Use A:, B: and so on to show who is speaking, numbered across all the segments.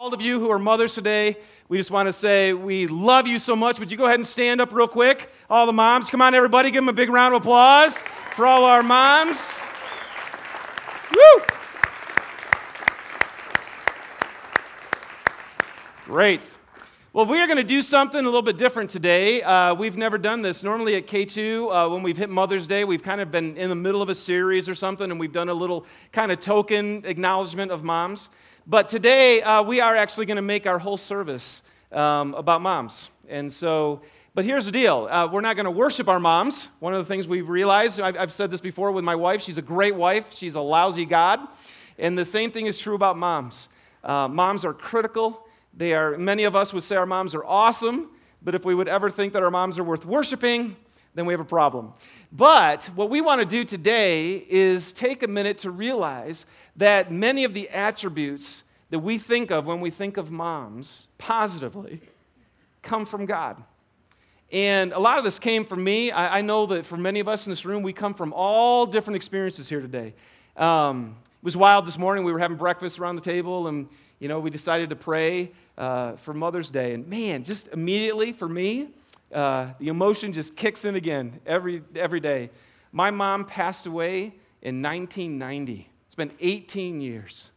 A: All of you who are mothers today, we just want to say we love you so much. Would you go ahead and stand up real quick? All the moms, come on, everybody, give them a big round of applause for all our moms. Woo! Great. Well, we are going to do something a little bit different today. Uh, we've never done this. Normally at K2, uh, when we've hit Mother's Day, we've kind of been in the middle of a series or something, and we've done a little kind of token acknowledgement of moms. But today, uh, we are actually going to make our whole service um, about moms. And so, but here's the deal uh, we're not going to worship our moms. One of the things we've realized, I've, I've said this before with my wife, she's a great wife, she's a lousy God. And the same thing is true about moms. Uh, moms are critical. They are, many of us would say our moms are awesome, but if we would ever think that our moms are worth worshiping, then we have a problem. But what we want to do today is take a minute to realize that many of the attributes that we think of when we think of moms positively come from God. And a lot of this came from me. I, I, know that for many of us in this room, we come from all different experiences here today. Um, it was wild this morning. We were having breakfast around the table, and you know, we decided to pray uh, for Mother's Day. And man, just immediately for me, uh, the emotion just kicks in again every every day. My mom passed away in 1990. Been 18 years.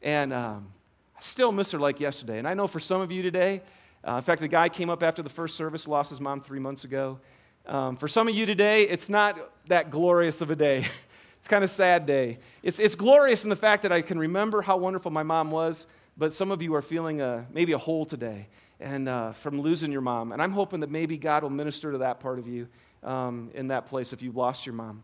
A: And um, I still miss her like yesterday. And I know for some of you today, uh, in fact, the guy came up after the first service, lost his mom three months ago. Um, for some of you today, it's not that glorious of a day. it's kind of sad day. It's, it's glorious in the fact that I can remember how wonderful my mom was, but some of you are feeling a, maybe a hole today and uh, from losing your mom. And I'm hoping that maybe God will minister to that part of you um, in that place if you've lost your mom.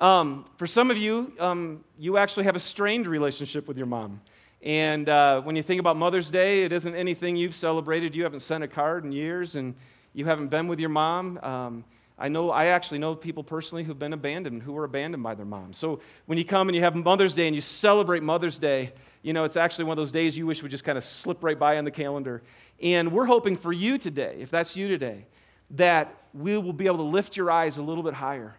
A: Um, for some of you, um, you actually have a strained relationship with your mom. And uh, when you think about Mother's Day, it isn't anything you've celebrated. You haven't sent a card in years, and you haven't been with your mom. Um, I know I actually know people personally who've been abandoned, who were abandoned by their mom. So when you come and you have Mother's Day and you celebrate Mother's Day, you know it's actually one of those days you wish would just kind of slip right by on the calendar. And we're hoping for you today, if that's you today, that we will be able to lift your eyes a little bit higher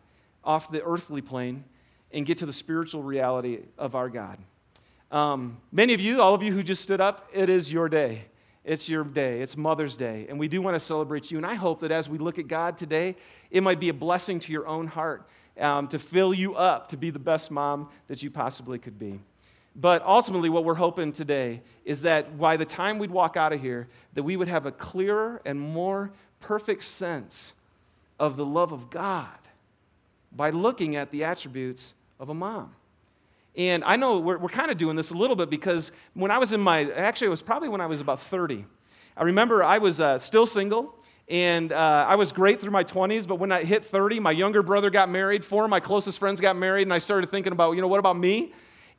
A: off the earthly plane and get to the spiritual reality of our God. Um, many of you, all of you who just stood up, it is your day. It's your day. It's Mother's Day. And we do want to celebrate you. And I hope that as we look at God today, it might be a blessing to your own heart um, to fill you up to be the best mom that you possibly could be. But ultimately, what we're hoping today is that by the time we'd walk out of here, that we would have a clearer and more perfect sense of the love of God by looking at the attributes of a mom. And I know we're, we're kind of doing this a little bit because when I was in my, actually, it was probably when I was about 30. I remember I was uh, still single. And uh, I was great through my 20s, but when I hit 30, my younger brother got married. Four of my closest friends got married, and I started thinking about, you know, what about me?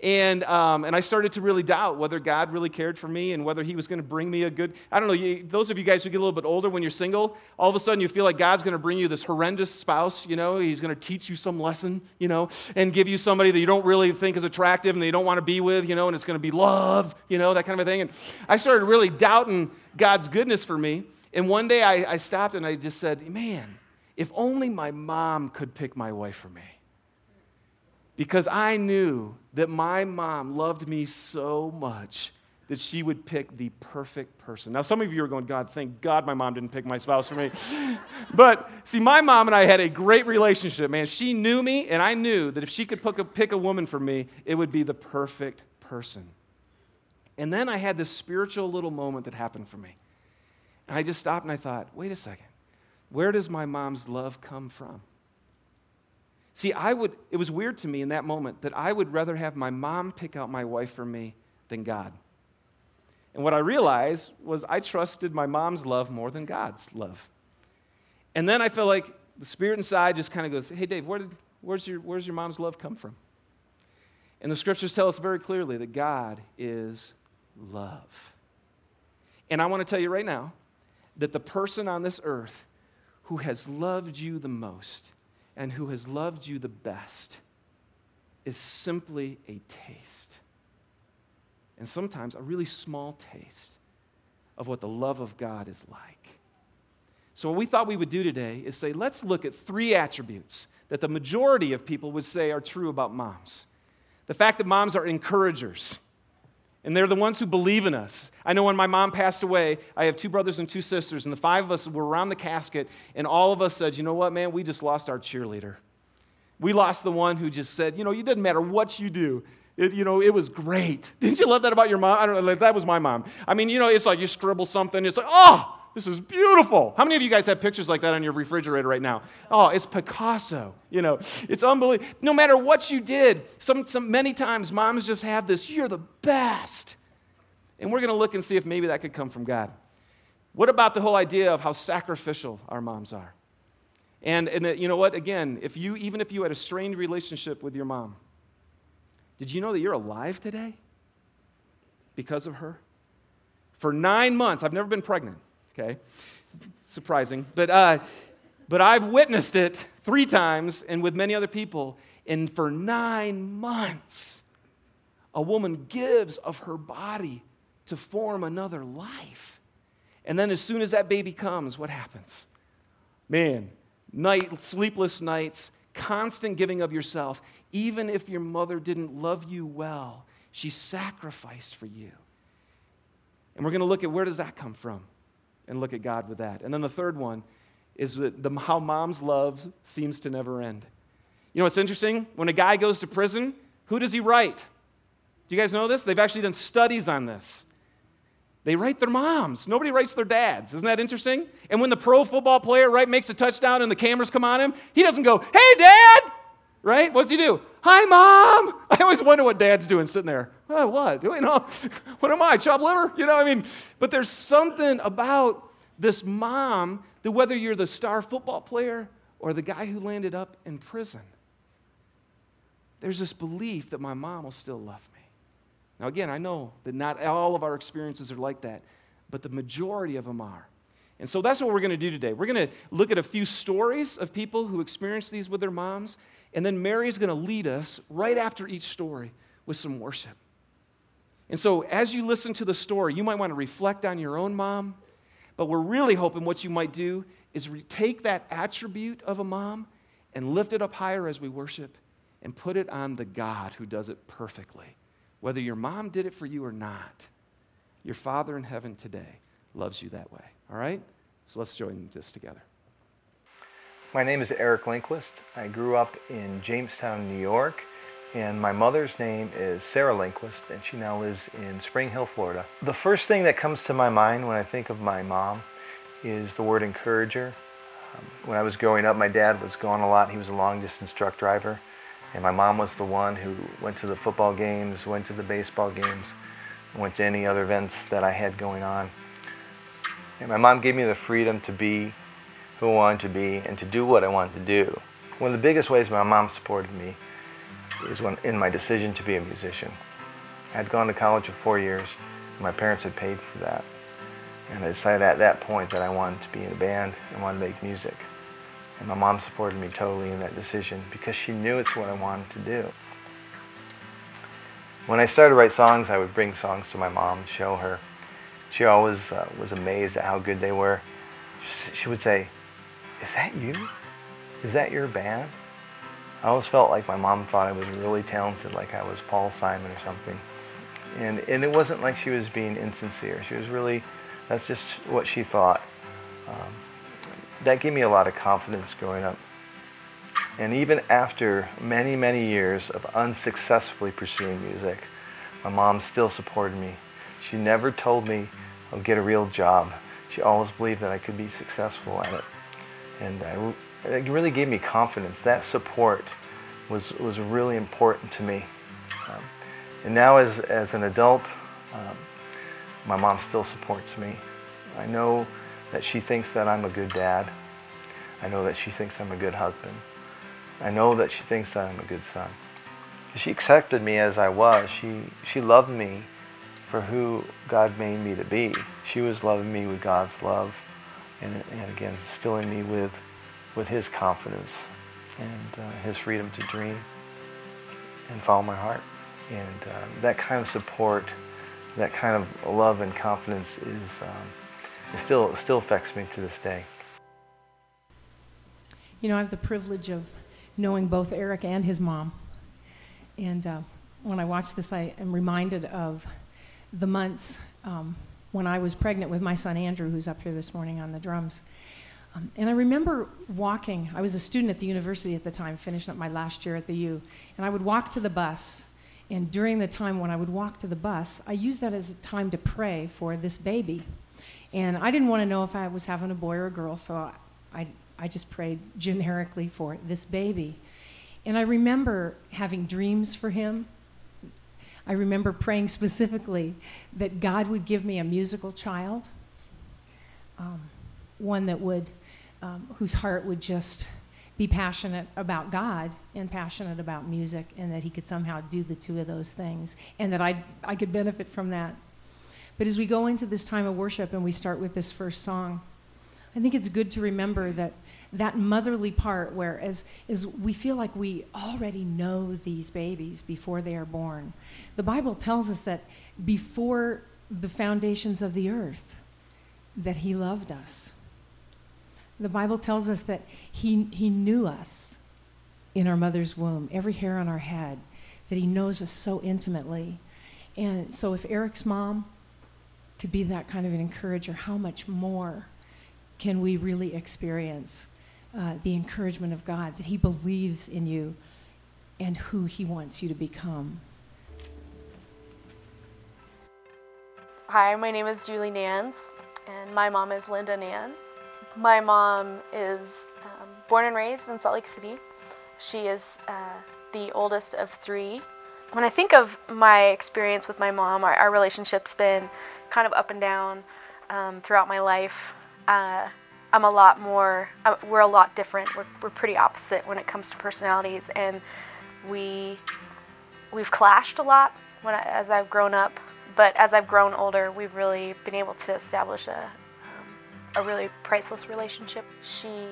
A: And, um, and I started to really doubt whether God really cared for me and whether He was going to bring me a good. I don't know, you, those of you guys who get a little bit older when you're single, all of a sudden you feel like God's going to bring you this horrendous spouse, you know, He's going to teach you some lesson, you know, and give you somebody that you don't really think is attractive and that you don't want to be with, you know, and it's going to be love, you know, that kind of a thing. And I started really doubting God's goodness for me. And one day I, I stopped and I just said, man, if only my mom could pick my wife for me because I knew that my mom loved me so much that she would pick the perfect person. Now, some of you are going, God, thank God my mom didn't pick my spouse for me. but see, my mom and I had a great relationship, man. She knew me, and I knew that if she could pick a, pick a woman for me, it would be the perfect person. And then I had this spiritual little moment that happened for me. And I just stopped and I thought, wait a second, where does my mom's love come from? See, I would, it was weird to me in that moment that I would rather have my mom pick out my wife for me than God. And what I realized was I trusted my mom's love more than God's love. And then I felt like the spirit inside just kind of goes, Hey, Dave, where did, where's, your, where's your mom's love come from? And the scriptures tell us very clearly that God is love. And I want to tell you right now that the person on this earth who has loved you the most and who has loved you the best is simply a taste. And sometimes a really small taste of what the love of God is like. So, what we thought we would do today is say, let's look at three attributes that the majority of people would say are true about moms. The fact that moms are encouragers. And they're the ones who believe in us. I know when my mom passed away, I have two brothers and two sisters, and the five of us were around the casket, and all of us said, You know what, man? We just lost our cheerleader. We lost the one who just said, You know, it doesn't matter what you do. It, you know, it was great. Didn't you love that about your mom? I don't know. That was my mom. I mean, you know, it's like you scribble something, it's like, Oh, this is beautiful. How many of you guys have pictures like that on your refrigerator right now? Oh, it's Picasso. You know, it's unbelievable. No matter what you did, some, some many times moms just have this, you're the best. And we're going to look and see if maybe that could come from God. What about the whole idea of how sacrificial our moms are? And, and uh, you know what? Again, if you, even if you had a strained relationship with your mom, did you know that you're alive today because of her? For nine months, I've never been pregnant okay? Surprising. But, uh, but I've witnessed it three times and with many other people. And for nine months, a woman gives of her body to form another life. And then as soon as that baby comes, what happens? Man, night, sleepless nights, constant giving of yourself. Even if your mother didn't love you well, she sacrificed for you. And we're going to look at where does that come from? And look at God with that. And then the third one is the, how mom's love seems to never end. You know what's interesting? When a guy goes to prison, who does he write? Do you guys know this? They've actually done studies on this. They write their moms. Nobody writes their dads. Isn't that interesting? And when the pro football player, right, makes a touchdown and the cameras come on him, he doesn't go, hey, dad, right? What's he do? Hi, mom. I always wonder what dad's doing sitting there. Oh, what? You know, what am I, chop liver? You know, I mean, but there's something about this mom that whether you're the star football player or the guy who landed up in prison, there's this belief that my mom will still love me. Now, again, I know that not all of our experiences are like that, but the majority of them are. And so that's what we're going to do today. We're going to look at a few stories of people who experienced these with their moms, and then Mary's going to lead us right after each story with some worship. And so, as you listen to the story, you might want to reflect on your own mom, but we're really hoping what you might do is re- take that attribute of a mom and lift it up higher as we worship and put it on the God who does it perfectly. Whether your mom did it for you or not, your Father in heaven today loves you that way. All right? So let's join this together.
B: My name is Eric Lindquist. I grew up in Jamestown, New York, and my mother's name is Sarah Lindquist, and she now lives in Spring Hill, Florida. The first thing that comes to my mind when I think of my mom is the word encourager. Um, when I was growing up, my dad was gone a lot. He was a long distance truck driver, and my mom was the one who went to the football games, went to the baseball games, went to any other events that I had going on. And my mom gave me the freedom to be who I wanted to be and to do what I wanted to do. One of the biggest ways my mom supported me is when in my decision to be a musician. I had gone to college for four years. my parents had paid for that. And I decided at that point that I wanted to be in a band and wanted to make music. And my mom supported me totally in that decision because she knew it's what I wanted to do. When I started to write songs, I would bring songs to my mom, show her. She always uh, was amazed at how good they were. She would say, is that you? Is that your band? I always felt like my mom thought I was really talented, like I was Paul Simon or something. And, and it wasn't like she was being insincere. She was really, that's just what she thought. Um, that gave me a lot of confidence growing up. And even after many, many years of unsuccessfully pursuing music, my mom still supported me. She never told me, I'll get a real job. She always believed that I could be successful at it and I, it really gave me confidence. That support was was really important to me. Um, and now, as as an adult, um, my mom still supports me. I know that she thinks that I'm a good dad. I know that she thinks I'm a good husband. I know that she thinks that I'm a good son. She accepted me as I was. She she loved me for who God made me to be. She was loving me with God's love and, and again, instilling me with, with his confidence and uh, his freedom to dream and follow my heart. And uh, that kind of support, that kind of love and confidence is um, still still affects me to this day.
C: You know, I have the privilege of knowing both Eric and his mom. And uh, when I watch this, I am reminded of the months um, when I was pregnant with my son Andrew, who's up here this morning on the drums. Um, and I remember walking, I was a student at the university at the time, finishing up my last year at the U, and I would walk to the bus. And during the time when I would walk to the bus, I used that as a time to pray for this baby. And I didn't want to know if I was having a boy or a girl, so I, I just prayed generically for this baby. And I remember having dreams for him. I remember praying specifically that God would give me a musical child, um, one that would, um, whose heart would just be passionate about God and passionate about music, and that he could somehow do the two of those things, and that I, I could benefit from that. But as we go into this time of worship and we start with this first song, I think it's good to remember that that motherly part where as, as we feel like we already know these babies before they are born. The Bible tells us that before the foundations of the earth, that he loved us. The Bible tells us that he, he knew us in our mother's womb, every hair on our head, that he knows us so intimately. And so if Eric's mom could be that kind of an encourager, how much more can we really experience uh, the encouragement of God that He believes in you and who He wants you to become?
D: Hi, my name is Julie Nans, and my mom is Linda Nans. My mom is um, born and raised in Salt Lake City. She is uh, the oldest of three. When I think of my experience with my mom, our, our relationship's been kind of up and down um, throughout my life. Uh, I'm a lot more, uh, we're a lot different. We're, we're pretty opposite when it comes to personalities, and we, we've clashed a lot when I, as I've grown up. But as I've grown older, we've really been able to establish a, um, a really priceless relationship. She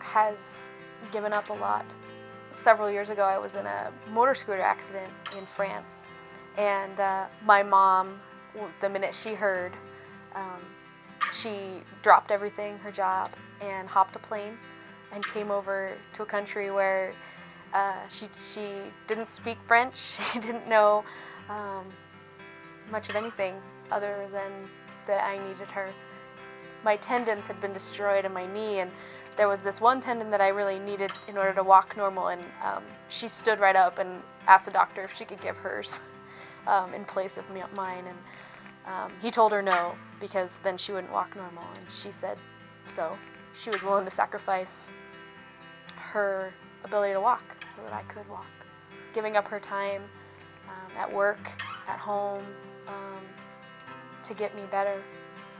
D: has given up a lot. Several years ago, I was in a motor scooter accident in France, and uh, my mom the minute she heard, um, she dropped everything, her job, and hopped a plane and came over to a country where uh, she, she didn't speak French. She didn't know um, much of anything other than that I needed her. My tendons had been destroyed in my knee, and there was this one tendon that I really needed in order to walk normal. And um, she stood right up and asked the doctor if she could give hers um, in place of mine. And um, he told her no because then she wouldn't walk normal, and she said so. She was willing to sacrifice her ability to walk so that I could walk, giving up her time um, at work, at home, um, to get me better.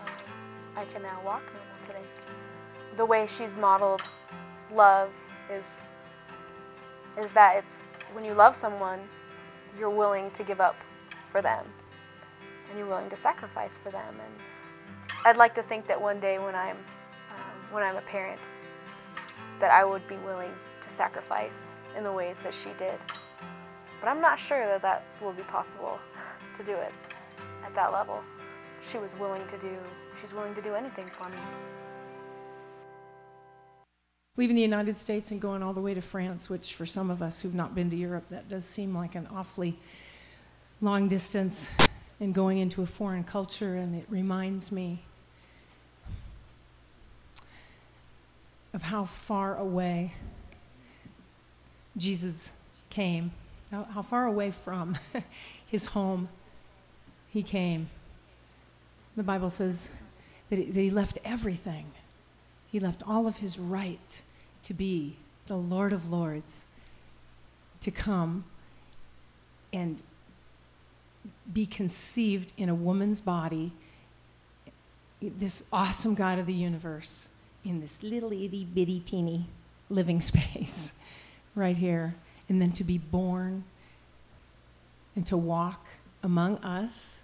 D: Um, I can now walk normal today. The way she's modeled love is is that it's when you love someone, you're willing to give up for them and you're willing to sacrifice for them. And I'd like to think that one day when I'm um, when I'm a parent, that I would be willing to sacrifice in the ways that she did. But I'm not sure that that will be possible to do it at that level. She was willing to do. She's willing to do anything for me.
C: Leaving the United States and going all the way to France, which for some of us who've not been to Europe, that does seem like an awfully long distance and going into a foreign culture, and it reminds me of how far away Jesus came, how, how far away from his home he came. The Bible says that he, that he left everything, he left all of his right to be the Lord of Lords, to come and be conceived in a woman's body, this awesome God of the universe, in this little itty bitty teeny living space right here, and then to be born and to walk among us,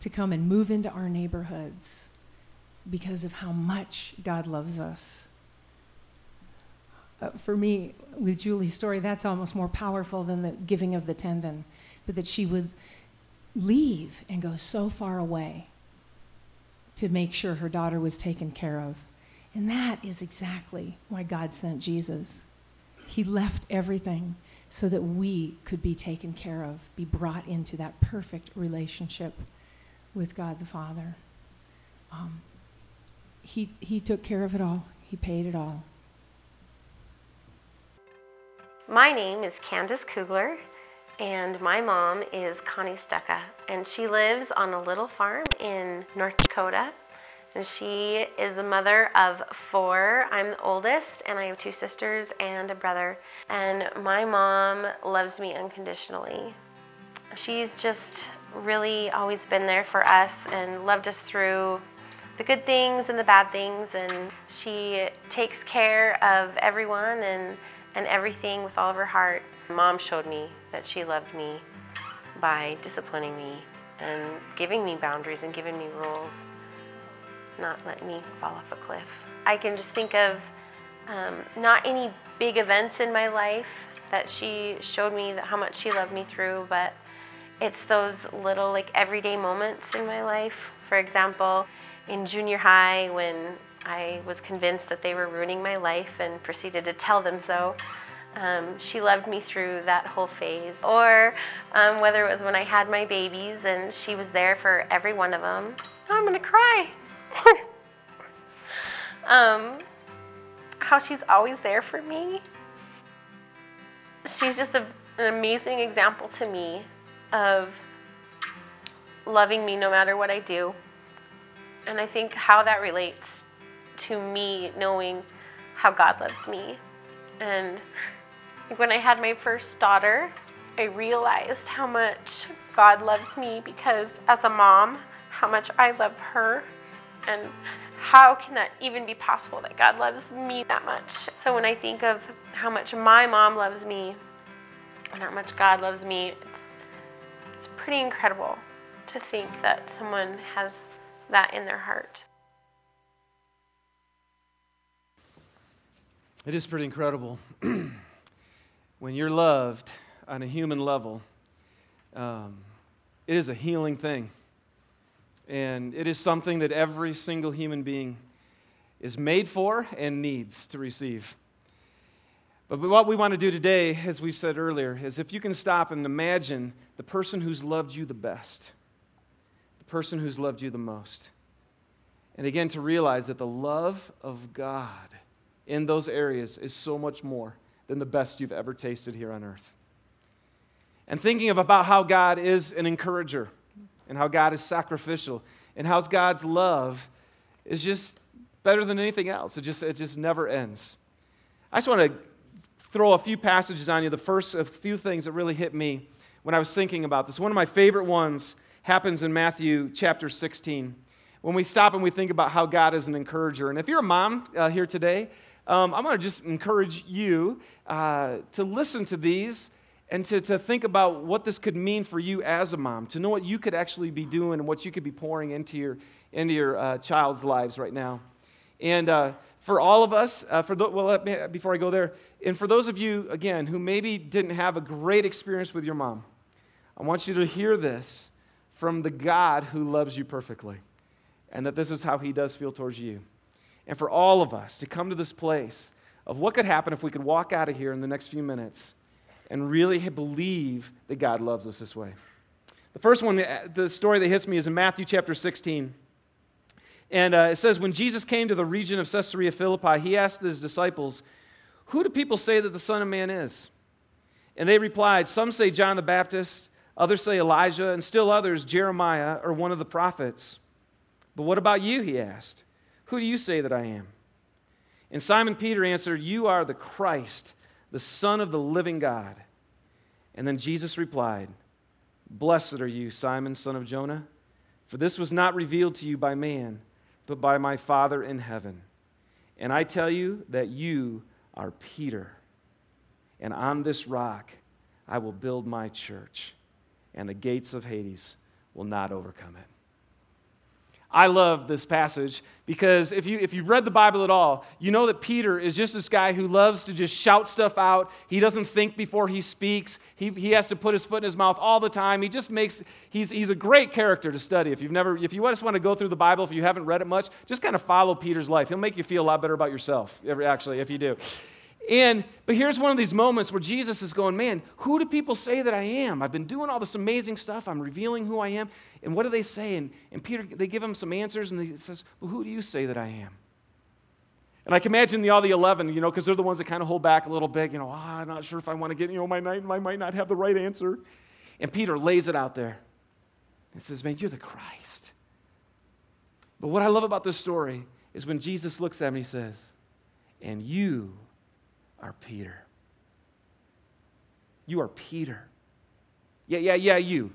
C: to come and move into our neighborhoods because of how much God loves us. Uh, for me, with Julie's story, that's almost more powerful than the giving of the tendon, but that she would leave and go so far away to make sure her daughter was taken care of. And that is exactly why God sent Jesus. He left everything so that we could be taken care of, be brought into that perfect relationship with God the Father. Um, he, he took care of it all, He paid it all.
E: My name is Candace Kugler, and my mom is Connie Stucca, and she lives on a little farm in North Dakota. And she is the mother of four. I'm the oldest, and I have two sisters and a brother. And my mom loves me unconditionally. She's just really always been there for us and loved us through the good things and the bad things. And she takes care of everyone and, and everything with all of her heart. Mom showed me that she loved me by disciplining me and giving me boundaries and giving me rules not letting me fall off a cliff. I can just think of um, not any big events in my life that she showed me that how much she loved me through, but it's those little like everyday moments in my life. For example, in junior high when I was convinced that they were ruining my life and proceeded to tell them so. Um, she loved me through that whole phase. Or um, whether it was when I had my babies and she was there for every one of them. Oh, I'm gonna cry. um, how she's always there for me. She's just a, an amazing example to me of loving me no matter what I do. And I think how that relates to me knowing how God loves me. And when I had my first daughter, I realized how much God loves me because as a mom, how much I love her and how can that even be possible that God loves me that much? So when I think of how much my mom loves me and how much God loves me, it's, it's pretty incredible to think that someone has that in their heart.
A: It is pretty incredible. when you're loved on a human level, um, it is a healing thing. And it is something that every single human being is made for and needs to receive. But what we want to do today, as we've said earlier, is if you can stop and imagine the person who's loved you the best, the person who's loved you the most. And again, to realize that the love of God in those areas is so much more than the best you've ever tasted here on earth. And thinking of about how God is an encourager and how God is sacrificial and how God's love is just better than anything else. It just, it just never ends. I just want to throw a few passages on you. The first, a few things that really hit me when I was thinking about this. One of my favorite ones happens in Matthew chapter 16. When we stop and we think about how God is an encourager. And if you're a mom uh, here today, um, I'm going to just encourage you uh, to listen to these and to, to think about what this could mean for you as a mom, to know what you could actually be doing and what you could be pouring into your, into your uh, child's lives right now. And uh, for all of us, uh, for the, well, me, before I go there, and for those of you, again, who maybe didn't have a great experience with your mom, I want you to hear this from the God who loves you perfectly, and that this is how he does feel towards you. And for all of us to come to this place of what could happen if we could walk out of here in the next few minutes and really believe that God loves us this way. The first one, the story that hits me is in Matthew chapter 16. And uh, it says, When Jesus came to the region of Caesarea Philippi, he asked his disciples, Who do people say that the Son of Man is? And they replied, Some say John the Baptist, others say Elijah, and still others Jeremiah or one of the prophets. But what about you? He asked. Who do you say that I am? And Simon Peter answered, You are the Christ the Son of the living God. And then Jesus replied, Blessed are you, Simon, son of Jonah, for this was not revealed to you by man, but by my Father in heaven. And I tell you that you are Peter, and on this rock I will build my church, and the gates of Hades will not overcome it. I love this passage because if, you, if you've read the Bible at all, you know that Peter is just this guy who loves to just shout stuff out. He doesn't think before he speaks, he, he has to put his foot in his mouth all the time. He just makes, he's, he's a great character to study. If, you've never, if you just want to go through the Bible, if you haven't read it much, just kind of follow Peter's life. He'll make you feel a lot better about yourself, actually, if you do. And but here's one of these moments where Jesus is going, Man, who do people say that I am? I've been doing all this amazing stuff. I'm revealing who I am. And what do they say? And, and Peter, they give him some answers, and he says, Well, who do you say that I am? And I can imagine the, all the 11, you know, because they're the ones that kind of hold back a little bit, you know, oh, I'm not sure if I want to get, you know, my, I might not have the right answer. And Peter lays it out there and says, Man, you're the Christ. But what I love about this story is when Jesus looks at him, he says, And you are Peter. You are Peter. Yeah, yeah, yeah, you.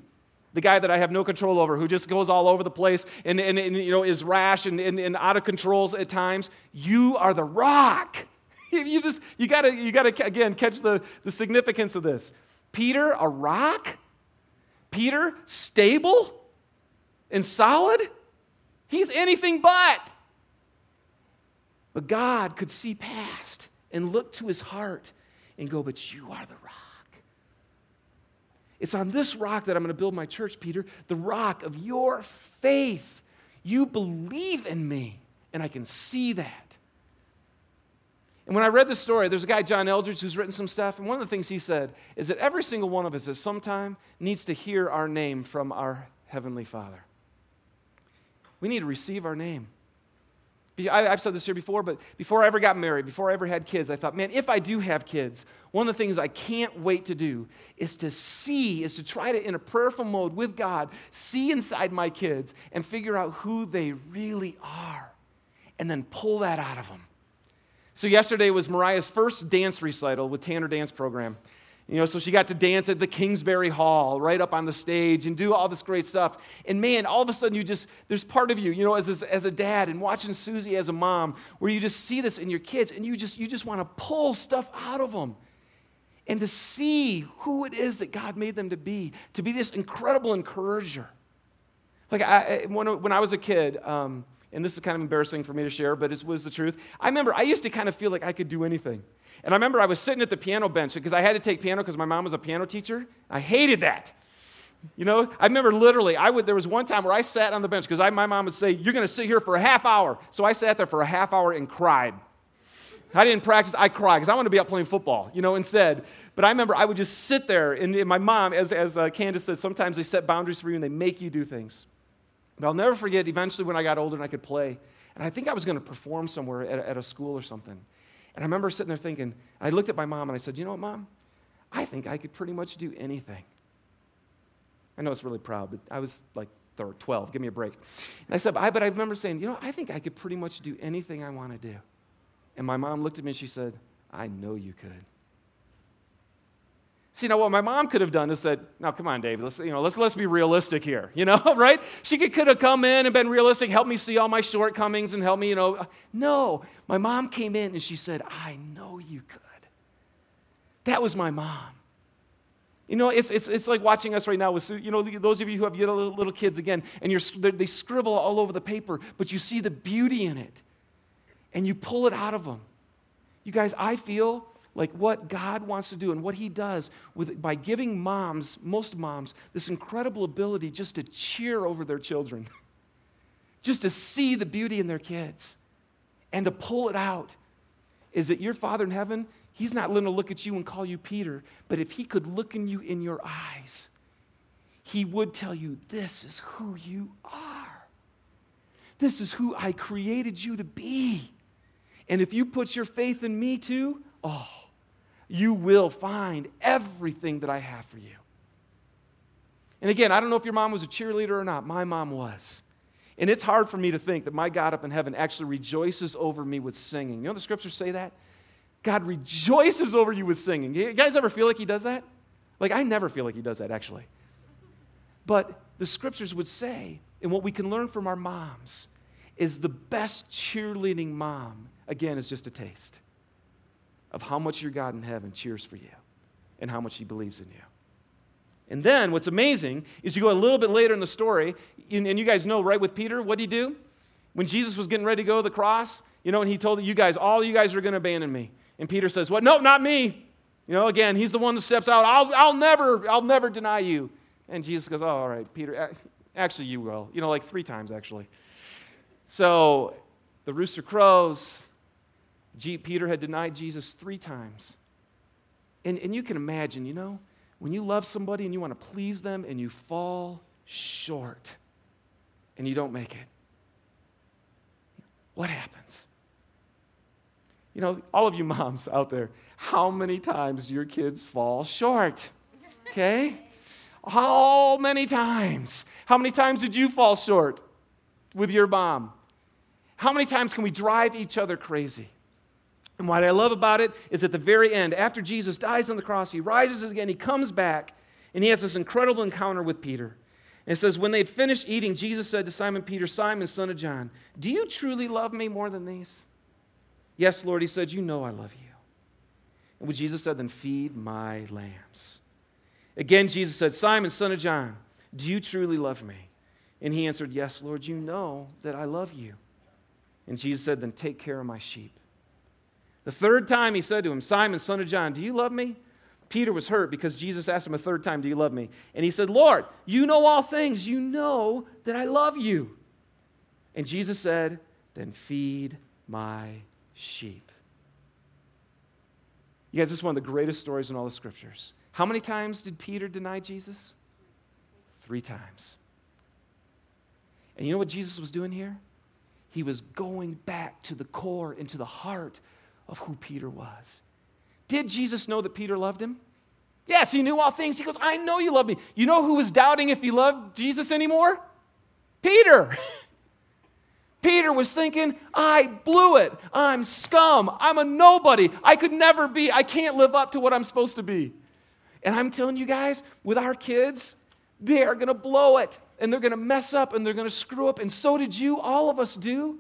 A: The guy that I have no control over, who just goes all over the place and, and, and you know, is rash and, and, and out of control at times. You are the rock. you just, you gotta, you gotta, again, catch the, the significance of this. Peter, a rock? Peter, stable and solid? He's anything but. But God could see past and look to his heart and go, But you are the rock. It's on this rock that I'm going to build my church, Peter, the rock of your faith. You believe in me, and I can see that. And when I read this story, there's a guy, John Eldredge, who's written some stuff, and one of the things he said is that every single one of us at some time needs to hear our name from our Heavenly Father. We need to receive our name. I've said this here before, but before I ever got married, before I ever had kids, I thought, man, if I do have kids, one of the things I can't wait to do is to see, is to try to, in a prayerful mode with God, see inside my kids and figure out who they really are and then pull that out of them. So, yesterday was Mariah's first dance recital with Tanner Dance Program. You know, so she got to dance at the Kingsbury Hall, right up on the stage, and do all this great stuff. And man, all of a sudden, you just, there's part of you, you know, as, as a dad and watching Susie as a mom, where you just see this in your kids and you just, you just want to pull stuff out of them and to see who it is that God made them to be, to be this incredible encourager. Like, I, when, when I was a kid, um, and this is kind of embarrassing for me to share, but it was the truth. I remember I used to kind of feel like I could do anything. And I remember I was sitting at the piano bench because I had to take piano because my mom was a piano teacher. I hated that. You know, I remember literally, I would, there was one time where I sat on the bench because my mom would say, You're going to sit here for a half hour. So I sat there for a half hour and cried. I didn't practice, I cried because I wanted to be out playing football, you know, instead. But I remember I would just sit there, and, and my mom, as, as uh, Candace said, sometimes they set boundaries for you and they make you do things. But I'll never forget eventually when I got older and I could play, and I think I was going to perform somewhere at, at a school or something. And I remember sitting there thinking, I looked at my mom and I said, You know what, mom? I think I could pretty much do anything. I know it's really proud, but I was like 12. Give me a break. And I said, I, but I remember saying, You know, I think I could pretty much do anything I want to do. And my mom looked at me and she said, I know you could. See, now what my mom could have done is said, "Now, come on, David. Let's you know, let's let's be realistic here. You know, right? She could, could have come in and been realistic, help me see all my shortcomings, and help me. You know, no. My mom came in and she said, "I know you could." That was my mom. You know, it's, it's, it's like watching us right now with, you know, those of you who have little, little kids again, and you're, they scribble all over the paper, but you see the beauty in it, and you pull it out of them. You guys, I feel like what God wants to do and what He does with, by giving moms, most moms, this incredible ability just to cheer over their children, just to see the beauty in their kids and to pull it out. Is that your Father in heaven, He's not going to look at you and call you Peter, but if He could look in you in your eyes, He would tell you, This is who you are. This is who I created you to be. And if you put your faith in me too, oh, you will find everything that I have for you. And again, I don't know if your mom was a cheerleader or not. My mom was. And it's hard for me to think that my God up in heaven actually rejoices over me with singing. You know the scriptures say that? God rejoices over you with singing. You guys ever feel like he does that? Like, I never feel like he does that, actually. But the scriptures would say, and what we can learn from our moms, is the best cheerleading mom, again, is just a taste of how much your God in heaven cheers for you and how much he believes in you. And then what's amazing is you go a little bit later in the story, and you guys know, right, with Peter, what did he do? When Jesus was getting ready to go to the cross, you know, and he told you guys, all you guys are going to abandon me. And Peter says, What? No, not me. You know, again, he's the one that steps out. I'll, I'll never, I'll never deny you. And Jesus goes, Oh, all right, Peter, actually, you will. You know, like three times, actually. So the rooster crows. G- Peter had denied Jesus three times. And, and you can imagine, you know, when you love somebody and you want to please them and you fall short and you don't make it, what happens? You know, all of you moms out there, how many times do your kids fall short? Okay? How many times? How many times did you fall short with your mom? How many times can we drive each other crazy? And what I love about it is at the very end, after Jesus dies on the cross, he rises again, he comes back, and he has this incredible encounter with Peter. And it says, When they had finished eating, Jesus said to Simon Peter, Simon, son of John, Do you truly love me more than these? Yes, Lord, he said, You know I love you. And when Jesus said, Then feed my lambs. Again, Jesus said, Simon, son of John, do you truly love me? And he answered, Yes, Lord, you know that I love you. And Jesus said, Then take care of my sheep. The third time he said to him, Simon, son of John, do you love me? Peter was hurt because Jesus asked him a third time, Do you love me? And he said, Lord, you know all things. You know that I love you. And Jesus said, Then feed my sheep. You guys, this is one of the greatest stories in all the scriptures. How many times did Peter deny Jesus? Three times. And you know what Jesus was doing here? He was going back to the core, into the heart of who Peter was. Did Jesus know that Peter loved him? Yes, he knew all things. He goes, I know you love me. You know who was doubting if he loved Jesus anymore? Peter. Peter was thinking, I blew it. I'm scum. I'm a nobody. I could never be. I can't live up to what I'm supposed to be. And I'm telling you guys, with our kids, they are going to blow it and they're going to mess up and they're going to screw up. And so did you. All of us do.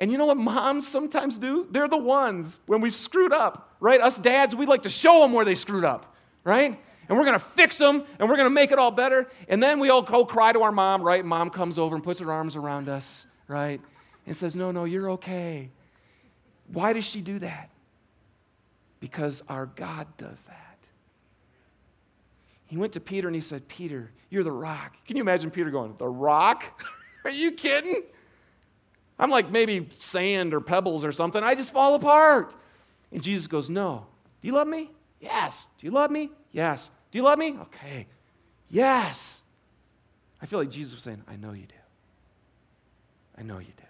A: And you know what moms sometimes do? They're the ones when we've screwed up, right? Us dads, we like to show them where they screwed up, right? And we're to fix them and we're to make it all better. And then we all go cry to our mom, right? Mom comes over and puts her arms around us, right? And says, No, no, you're okay. Why does she do that? Because our God does that. He went to Peter and he said, Peter, you're the rock. Can you imagine Peter going, The rock? Are you kidding? I'm like maybe sand or pebbles or something. I just fall apart. And Jesus goes, No. Do you love me? Yes. Do you love me? Yes. Do you love me? Okay. Yes. I feel like Jesus was saying, I know you do. I know you do.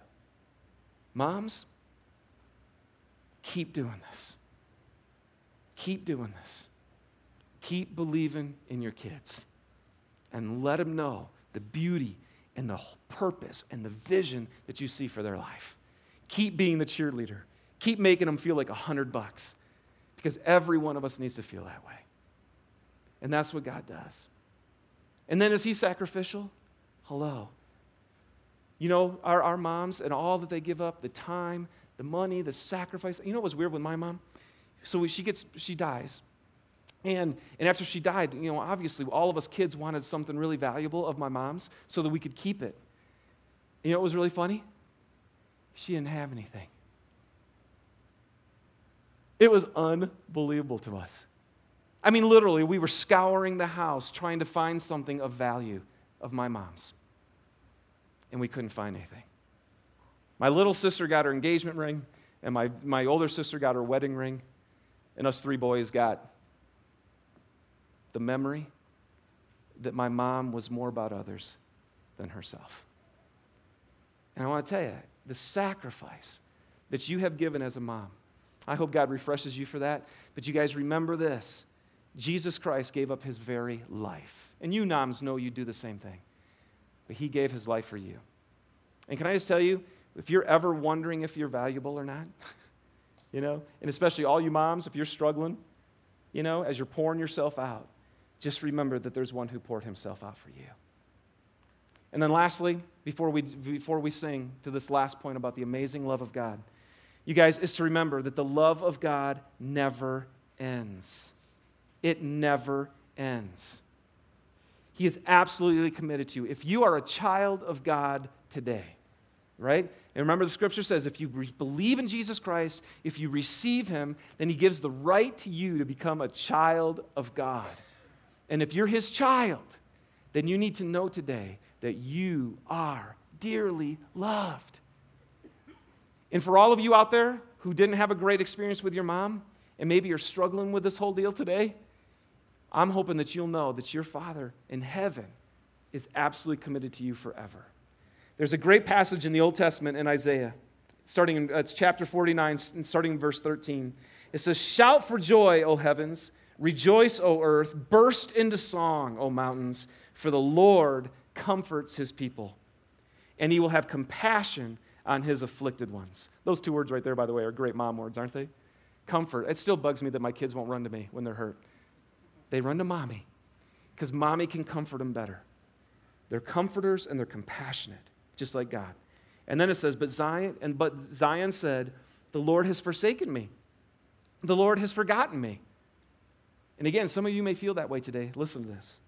A: Moms, keep doing this. Keep doing this. Keep believing in your kids and let them know the beauty and the purpose and the vision that you see for their life. Keep being the cheerleader. Keep making them feel like a hundred bucks because every one of us needs to feel that way. And that's what God does. And then is He sacrificial? Hello. You know, our, our moms and all that they give up the time, the money, the sacrifice. You know what was weird with my mom? So she gets, she dies. And, and after she died, you know, obviously all of us kids wanted something really valuable of my mom's so that we could keep it. You know what was really funny? She didn't have anything. It was unbelievable to us. I mean, literally, we were scouring the house trying to find something of value of my mom's, and we couldn't find anything. My little sister got her engagement ring, and my, my older sister got her wedding ring, and us three boys got the memory that my mom was more about others than herself. And I want to tell you, the sacrifice that you have given as a mom, I hope God refreshes you for that. But you guys remember this Jesus Christ gave up his very life. And you moms know you do the same thing. But he gave his life for you. And can I just tell you, if you're ever wondering if you're valuable or not, you know, and especially all you moms, if you're struggling, you know, as you're pouring yourself out, just remember that there's one who poured himself out for you. And then, lastly, before we, before we sing to this last point about the amazing love of God, you guys, is to remember that the love of God never ends. It never ends. He is absolutely committed to you. If you are a child of God today, right? And remember, the scripture says if you believe in Jesus Christ, if you receive him, then he gives the right to you to become a child of God. And if you're his child, then you need to know today that you are dearly loved. And for all of you out there who didn't have a great experience with your mom, and maybe you're struggling with this whole deal today, I'm hoping that you'll know that your Father in heaven is absolutely committed to you forever. There's a great passage in the Old Testament in Isaiah, starting in uh, it's chapter 49, and starting in verse 13. It says, Shout for joy, O heavens, rejoice, O earth, burst into song, O mountains, for the Lord comforts his people, and he will have compassion on his afflicted ones. Those two words right there, by the way, are great mom words, aren't they? Comfort. It still bugs me that my kids won't run to me when they're hurt. They run to mommy because mommy can comfort them better. They're comforters and they're compassionate, just like God. And then it says, but Zion, and but Zion said, The Lord has forsaken me. The Lord has forgotten me. And again, some of you may feel that way today. Listen to this.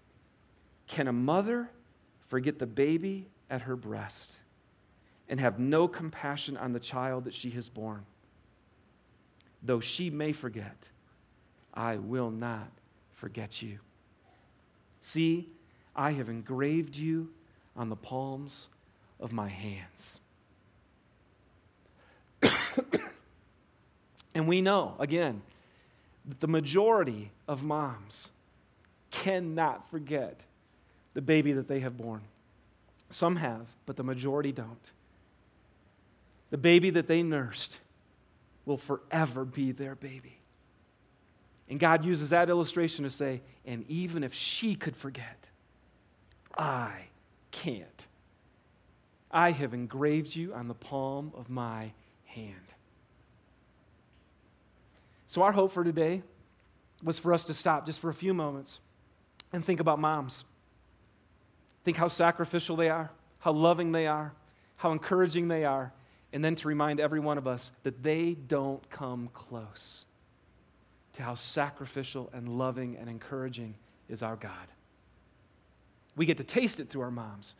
A: Can a mother forget the baby at her breast and have no compassion on the child that she has borne? Though she may forget, I will not forget you. See, I have engraved you on the palms of my hands. and we know, again, that the majority of moms cannot forget the baby that they have born. Some have, but the majority don't. The baby that they nursed will forever be their baby. And God uses that illustration to say, and even if she could forget, I can't. I have engraved you on the palm of my hand. So, our hope for today was for us to stop just for a few moments and think about moms. Think how sacrificial they are, how loving they are, how encouraging they are, and then to remind every one of us that they don't come close to how sacrificial and loving and encouraging is our God. We get to taste it through our moms,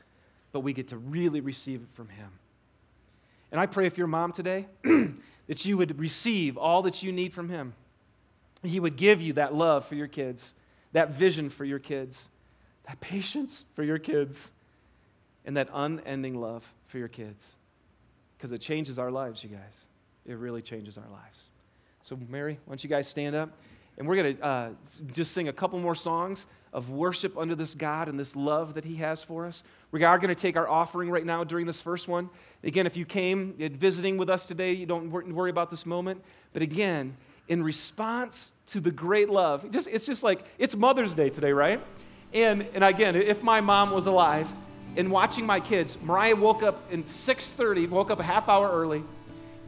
A: but we get to really receive it from Him. And I pray if you're a mom today, that you would receive all that you need from Him. He would give you that love for your kids, that vision for your kids, that patience for your kids, and that unending love for your kids. Because it changes our lives, you guys. It really changes our lives. So, Mary, why don't you guys stand up? And we're going to uh, just sing a couple more songs of worship under this God and this love that He has for us. We are going to take our offering right now during this first one. Again, if you came visiting with us today, you don't worry about this moment. But again, in response to the great love, just, it's just like it's Mother's Day today, right? And, and again, if my mom was alive and watching my kids, Mariah woke up in 6:30, woke up a half hour early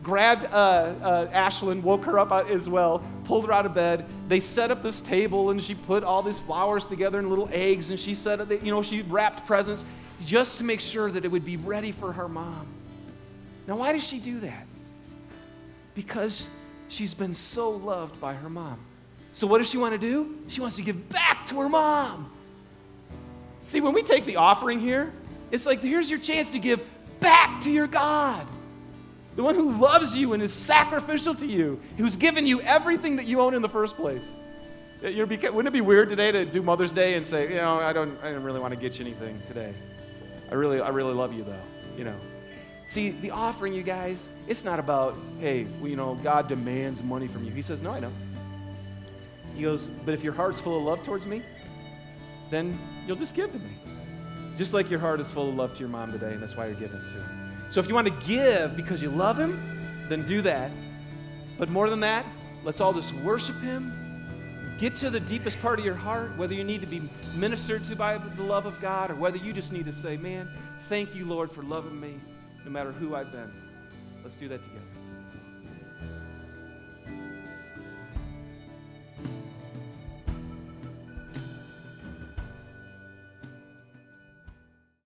A: grabbed uh, uh, Ashlyn, woke her up uh, as well, pulled her out of bed. They set up this table and she put all these flowers together and little eggs and she said, that, you know, she wrapped presents just to make sure that it would be ready for her mom. Now, why does she do that? Because she's been so loved by her mom. So, what does she want to do? She wants to give back to her mom. See, when we take the offering here, it's like here's your chance to give back to your God the one who loves you and is sacrificial to you, who's given you everything that you own in the first place. wouldn't it be weird today to do Mother's Day and say, you know, I don't, I don't really want to get you anything today. I really, I really love you though, you know. See, the offering, you guys, it's not about, hey, well, you know, God demands money from you. He says, no, I know. He goes, but if your heart's full of love towards me, then you'll just give to me. Just like your heart is full of love to your mom today, and that's why you're giving to her. So if you want to give because you love Him, then do that. But more than that, let's all just worship Him. Get to the deepest part of your heart, whether you need to be ministered to by the love of God or whether you just need to say, Man, thank you, Lord, for loving me no matter who I've been. Let's do that together.